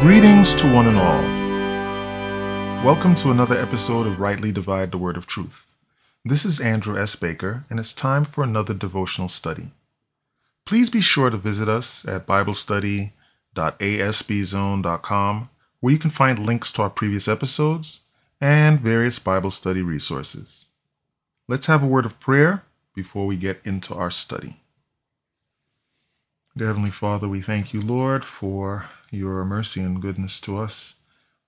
Greetings to one and all. Welcome to another episode of Rightly Divide the Word of Truth. This is Andrew S. Baker, and it's time for another devotional study. Please be sure to visit us at BibleStudy.asbzone.com, where you can find links to our previous episodes and various Bible study resources. Let's have a word of prayer before we get into our study. Dear Heavenly Father, we thank you, Lord, for your mercy and goodness to us.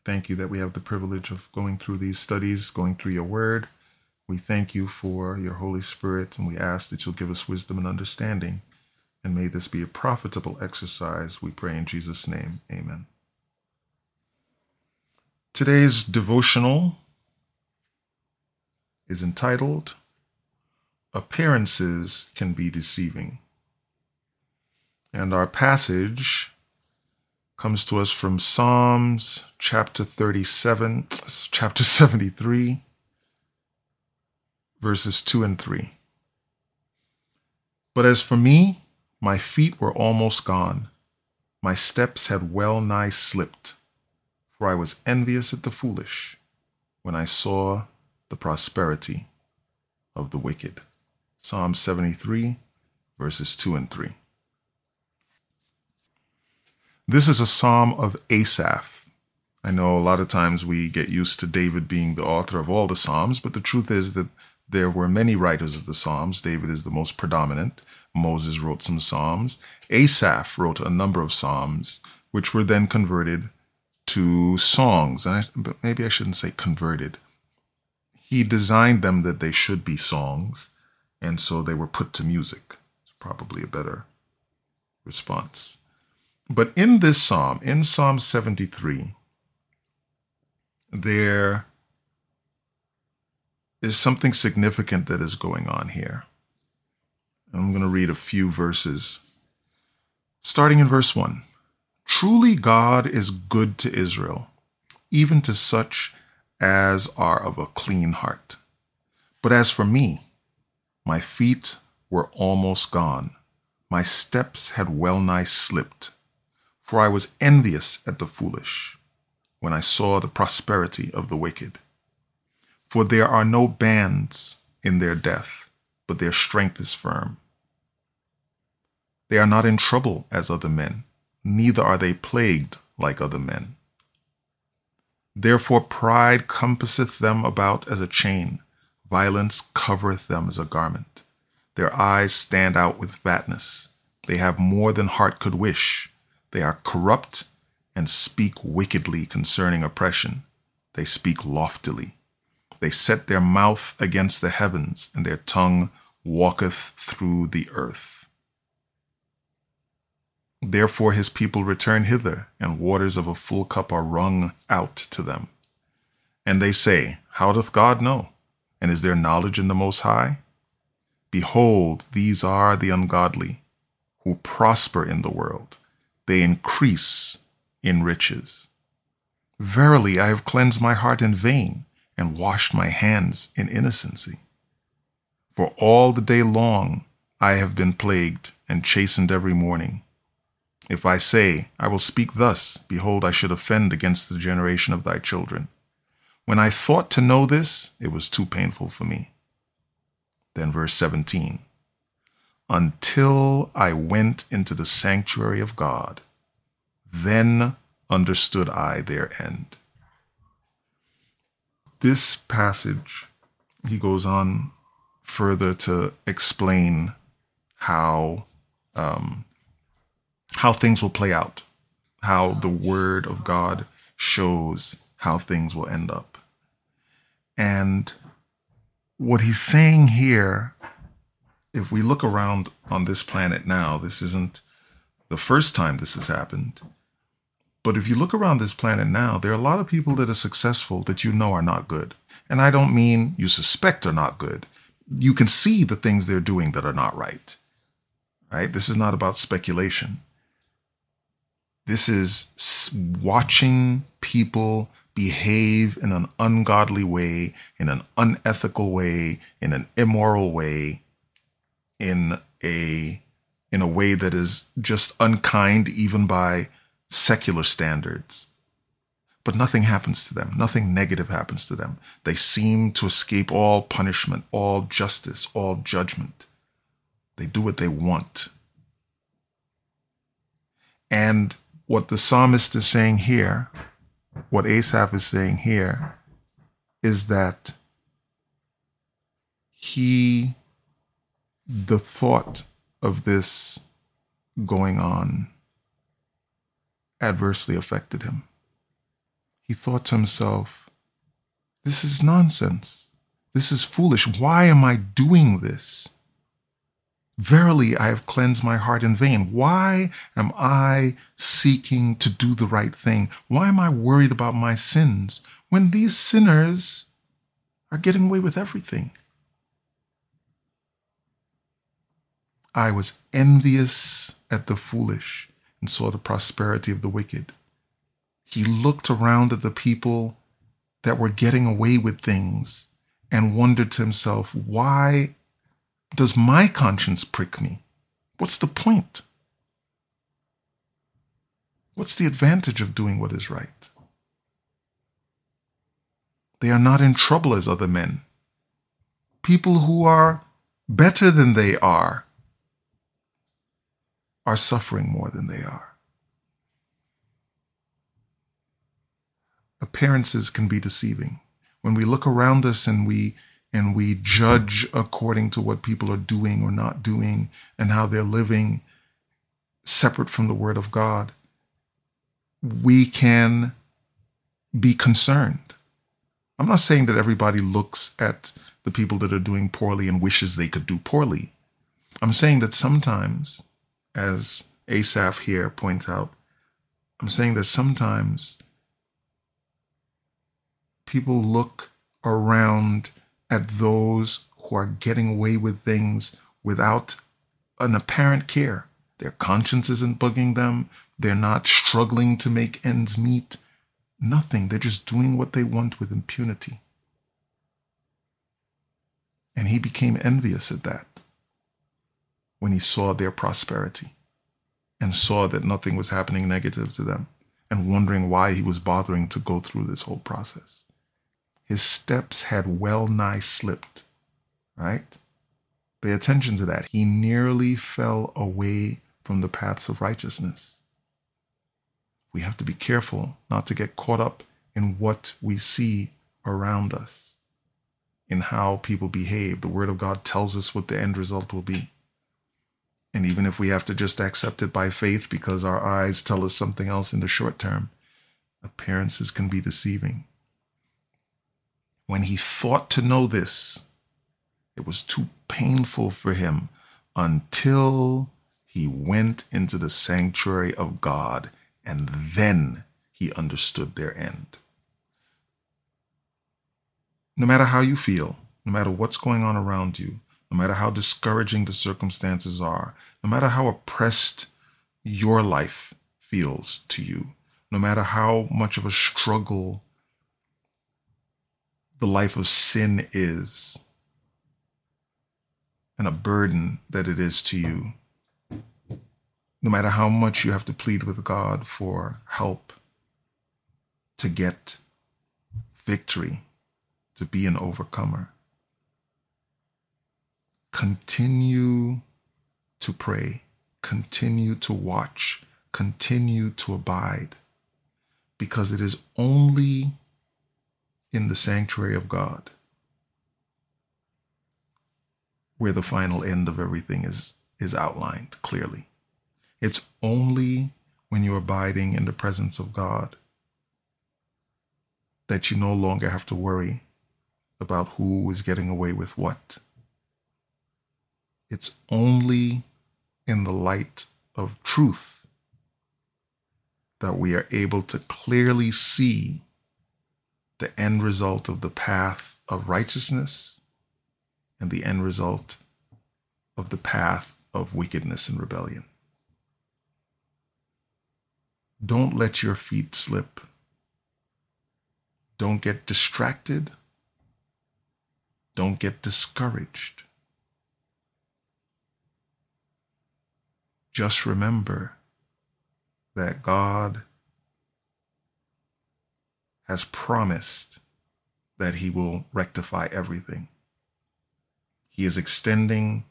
Thank you that we have the privilege of going through these studies, going through your word. We thank you for your Holy Spirit, and we ask that you'll give us wisdom and understanding. And may this be a profitable exercise, we pray in Jesus' name. Amen. Today's devotional is entitled Appearances Can Be Deceiving. And our passage comes to us from Psalms chapter 37, chapter 73, verses 2 and 3. But as for me, my feet were almost gone. My steps had well nigh slipped, for I was envious at the foolish when I saw the prosperity of the wicked. Psalm 73, verses 2 and 3. This is a psalm of Asaph. I know a lot of times we get used to David being the author of all the psalms, but the truth is that there were many writers of the psalms. David is the most predominant. Moses wrote some psalms. Asaph wrote a number of psalms, which were then converted to songs. And I, maybe I shouldn't say converted. He designed them that they should be songs, and so they were put to music. It's probably a better response. But in this psalm, in Psalm 73, there is something significant that is going on here. I'm going to read a few verses. Starting in verse 1 Truly God is good to Israel, even to such as are of a clean heart. But as for me, my feet were almost gone, my steps had well nigh slipped. For I was envious at the foolish when I saw the prosperity of the wicked. For there are no bands in their death, but their strength is firm. They are not in trouble as other men, neither are they plagued like other men. Therefore pride compasseth them about as a chain, violence covereth them as a garment. Their eyes stand out with fatness, they have more than heart could wish they are corrupt and speak wickedly concerning oppression. They speak loftily. They set their mouth against the heavens, and their tongue walketh through the earth. Therefore his people return hither, and waters of a full cup are wrung out to them. And they say, How doth God know? And is there knowledge in the Most High? Behold, these are the ungodly, who prosper in the world they increase in riches. Verily, I have cleansed my heart in vain and washed my hands in innocency. For all the day long I have been plagued and chastened every morning. If I say, I will speak thus, behold, I should offend against the generation of thy children. When I thought to know this, it was too painful for me. Then, verse 17 until I went into the sanctuary of God. Then understood I their end. This passage, he goes on further to explain how um, how things will play out, how the word of God shows how things will end up. And what he's saying here if we look around on this planet now, this isn't the first time this has happened. But if you look around this planet now, there are a lot of people that are successful that you know are not good. And I don't mean you suspect are not good. You can see the things they're doing that are not right. Right? This is not about speculation. This is watching people behave in an ungodly way, in an unethical way, in an immoral way, in a in a way that is just unkind even by secular standards. But nothing happens to them. Nothing negative happens to them. They seem to escape all punishment, all justice, all judgment. They do what they want. And what the psalmist is saying here, what Asaph is saying here, is that he, the thought of this going on adversely affected him. He thought to himself, This is nonsense. This is foolish. Why am I doing this? Verily, I have cleansed my heart in vain. Why am I seeking to do the right thing? Why am I worried about my sins when these sinners are getting away with everything? I was envious at the foolish and saw the prosperity of the wicked. He looked around at the people that were getting away with things and wondered to himself, why does my conscience prick me? What's the point? What's the advantage of doing what is right? They are not in trouble as other men. People who are better than they are are suffering more than they are. Appearances can be deceiving. When we look around us and we and we judge according to what people are doing or not doing and how they're living separate from the word of God, we can be concerned. I'm not saying that everybody looks at the people that are doing poorly and wishes they could do poorly. I'm saying that sometimes as Asaph here points out, I'm saying that sometimes people look around at those who are getting away with things without an apparent care. Their conscience isn't bugging them. They're not struggling to make ends meet. Nothing. They're just doing what they want with impunity. And he became envious at that when he saw their prosperity and saw that nothing was happening negative to them and wondering why he was bothering to go through this whole process. His steps had well nigh slipped, right? Pay attention to that. He nearly fell away from the paths of righteousness. We have to be careful not to get caught up in what we see around us, in how people behave. The Word of God tells us what the end result will be. And even if we have to just accept it by faith because our eyes tell us something else in the short term, appearances can be deceiving. When he thought to know this, it was too painful for him until he went into the sanctuary of God and then he understood their end. No matter how you feel, no matter what's going on around you, no matter how discouraging the circumstances are, no matter how oppressed your life feels to you, no matter how much of a struggle the life of sin is, and a burden that it is to you, no matter how much you have to plead with God for help to get victory, to be an overcomer continue to pray, continue to watch, continue to abide, because it is only in the sanctuary of God where the final end of everything is, is outlined clearly. It's only when you're abiding in the presence of God that you no longer have to worry about who is getting away with what. It's only in the light of truth that we are able to clearly see the end result of the path of righteousness and the end result of the path of wickedness and rebellion. Don't let your feet slip. Don't get distracted. Don't get discouraged. Just remember that God has promised that He will rectify everything. He is extending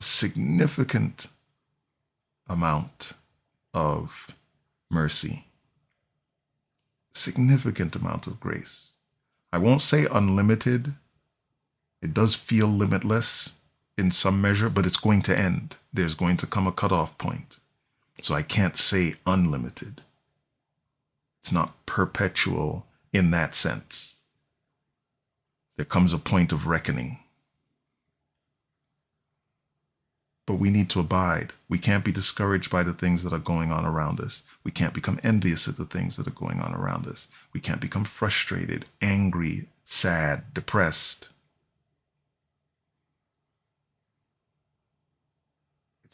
significant amount of mercy, significant amount of grace. I won't say unlimited. It does feel limitless in some measure, but it's going to end. There's going to come a cutoff point. So I can't say unlimited. It's not perpetual in that sense. There comes a point of reckoning. But we need to abide. We can't be discouraged by the things that are going on around us. We can't become envious of the things that are going on around us. We can't become frustrated, angry, sad, depressed.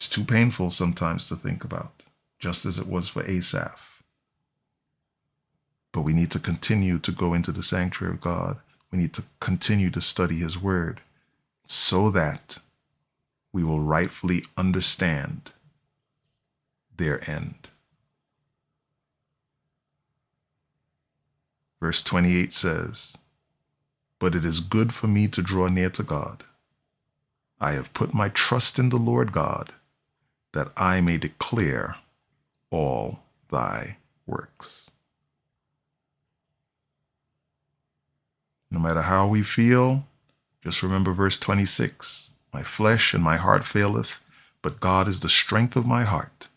It's too painful sometimes to think about, just as it was for Asaph. But we need to continue to go into the sanctuary of God. We need to continue to study His Word so that we will rightfully understand their end. Verse 28 says, But it is good for me to draw near to God. I have put my trust in the Lord God that I may declare all thy works. No matter how we feel, just remember verse 26 My flesh and my heart faileth, but God is the strength of my heart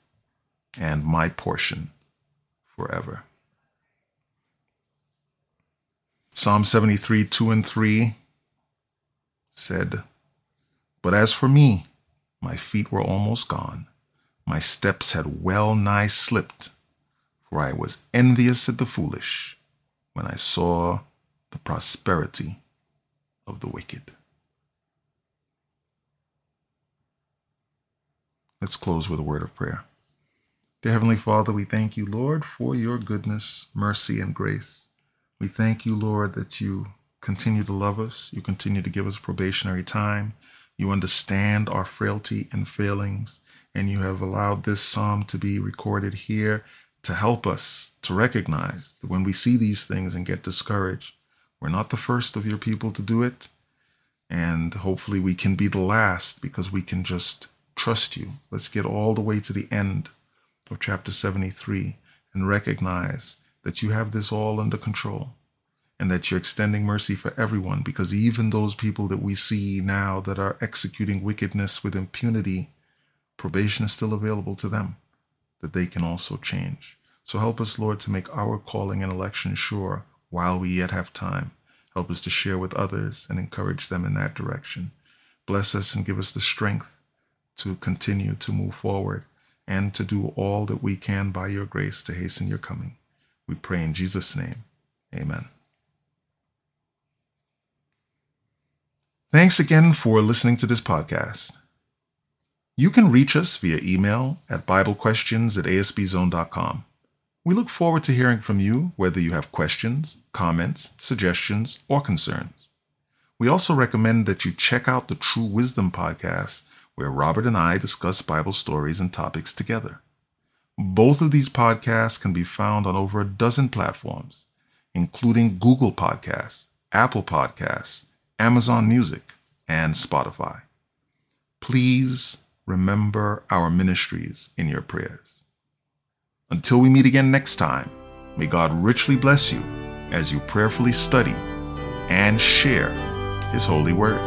and my portion forever. Psalm 73, 2 and 3 said, But as for me, my feet were almost gone. My steps had well nigh slipped, for I was envious at the foolish when I saw the prosperity of the wicked. Let's close with a word of prayer. Dear Heavenly Father, we thank you, Lord, for your goodness, mercy, and grace. We thank you, Lord, that you continue to love us. You continue to give us probationary time. You understand our frailty and failings, and you have allowed this psalm to be recorded here to help us to recognize that when we see these things and get discouraged, we're not the first of your people to do it. And hopefully we can be the last because we can just trust you. Let's get all the way to the end of chapter 73 and recognize that you have this all under control and that you're extending mercy for everyone because even those people that we see now that are executing wickedness with impunity, probation is still available to them that they can also change. So help us, Lord, to make our calling and election sure while we yet have time. Help us to share with others and encourage them in that direction. Bless us and give us the strength to continue to move forward and to do all that we can by your grace to hasten your coming. We pray in Jesus' name. Amen. Thanks again for listening to this podcast. You can reach us via email at BibleQuestions at ASBZone.com. We look forward to hearing from you, whether you have questions, comments, suggestions, or concerns. We also recommend that you check out the True Wisdom podcast, where Robert and I discuss Bible stories and topics together. Both of these podcasts can be found on over a dozen platforms, including Google Podcasts, Apple Podcasts, Amazon Music, and Spotify. Please remember our ministries in your prayers. Until we meet again next time, may God richly bless you as you prayerfully study and share His holy word.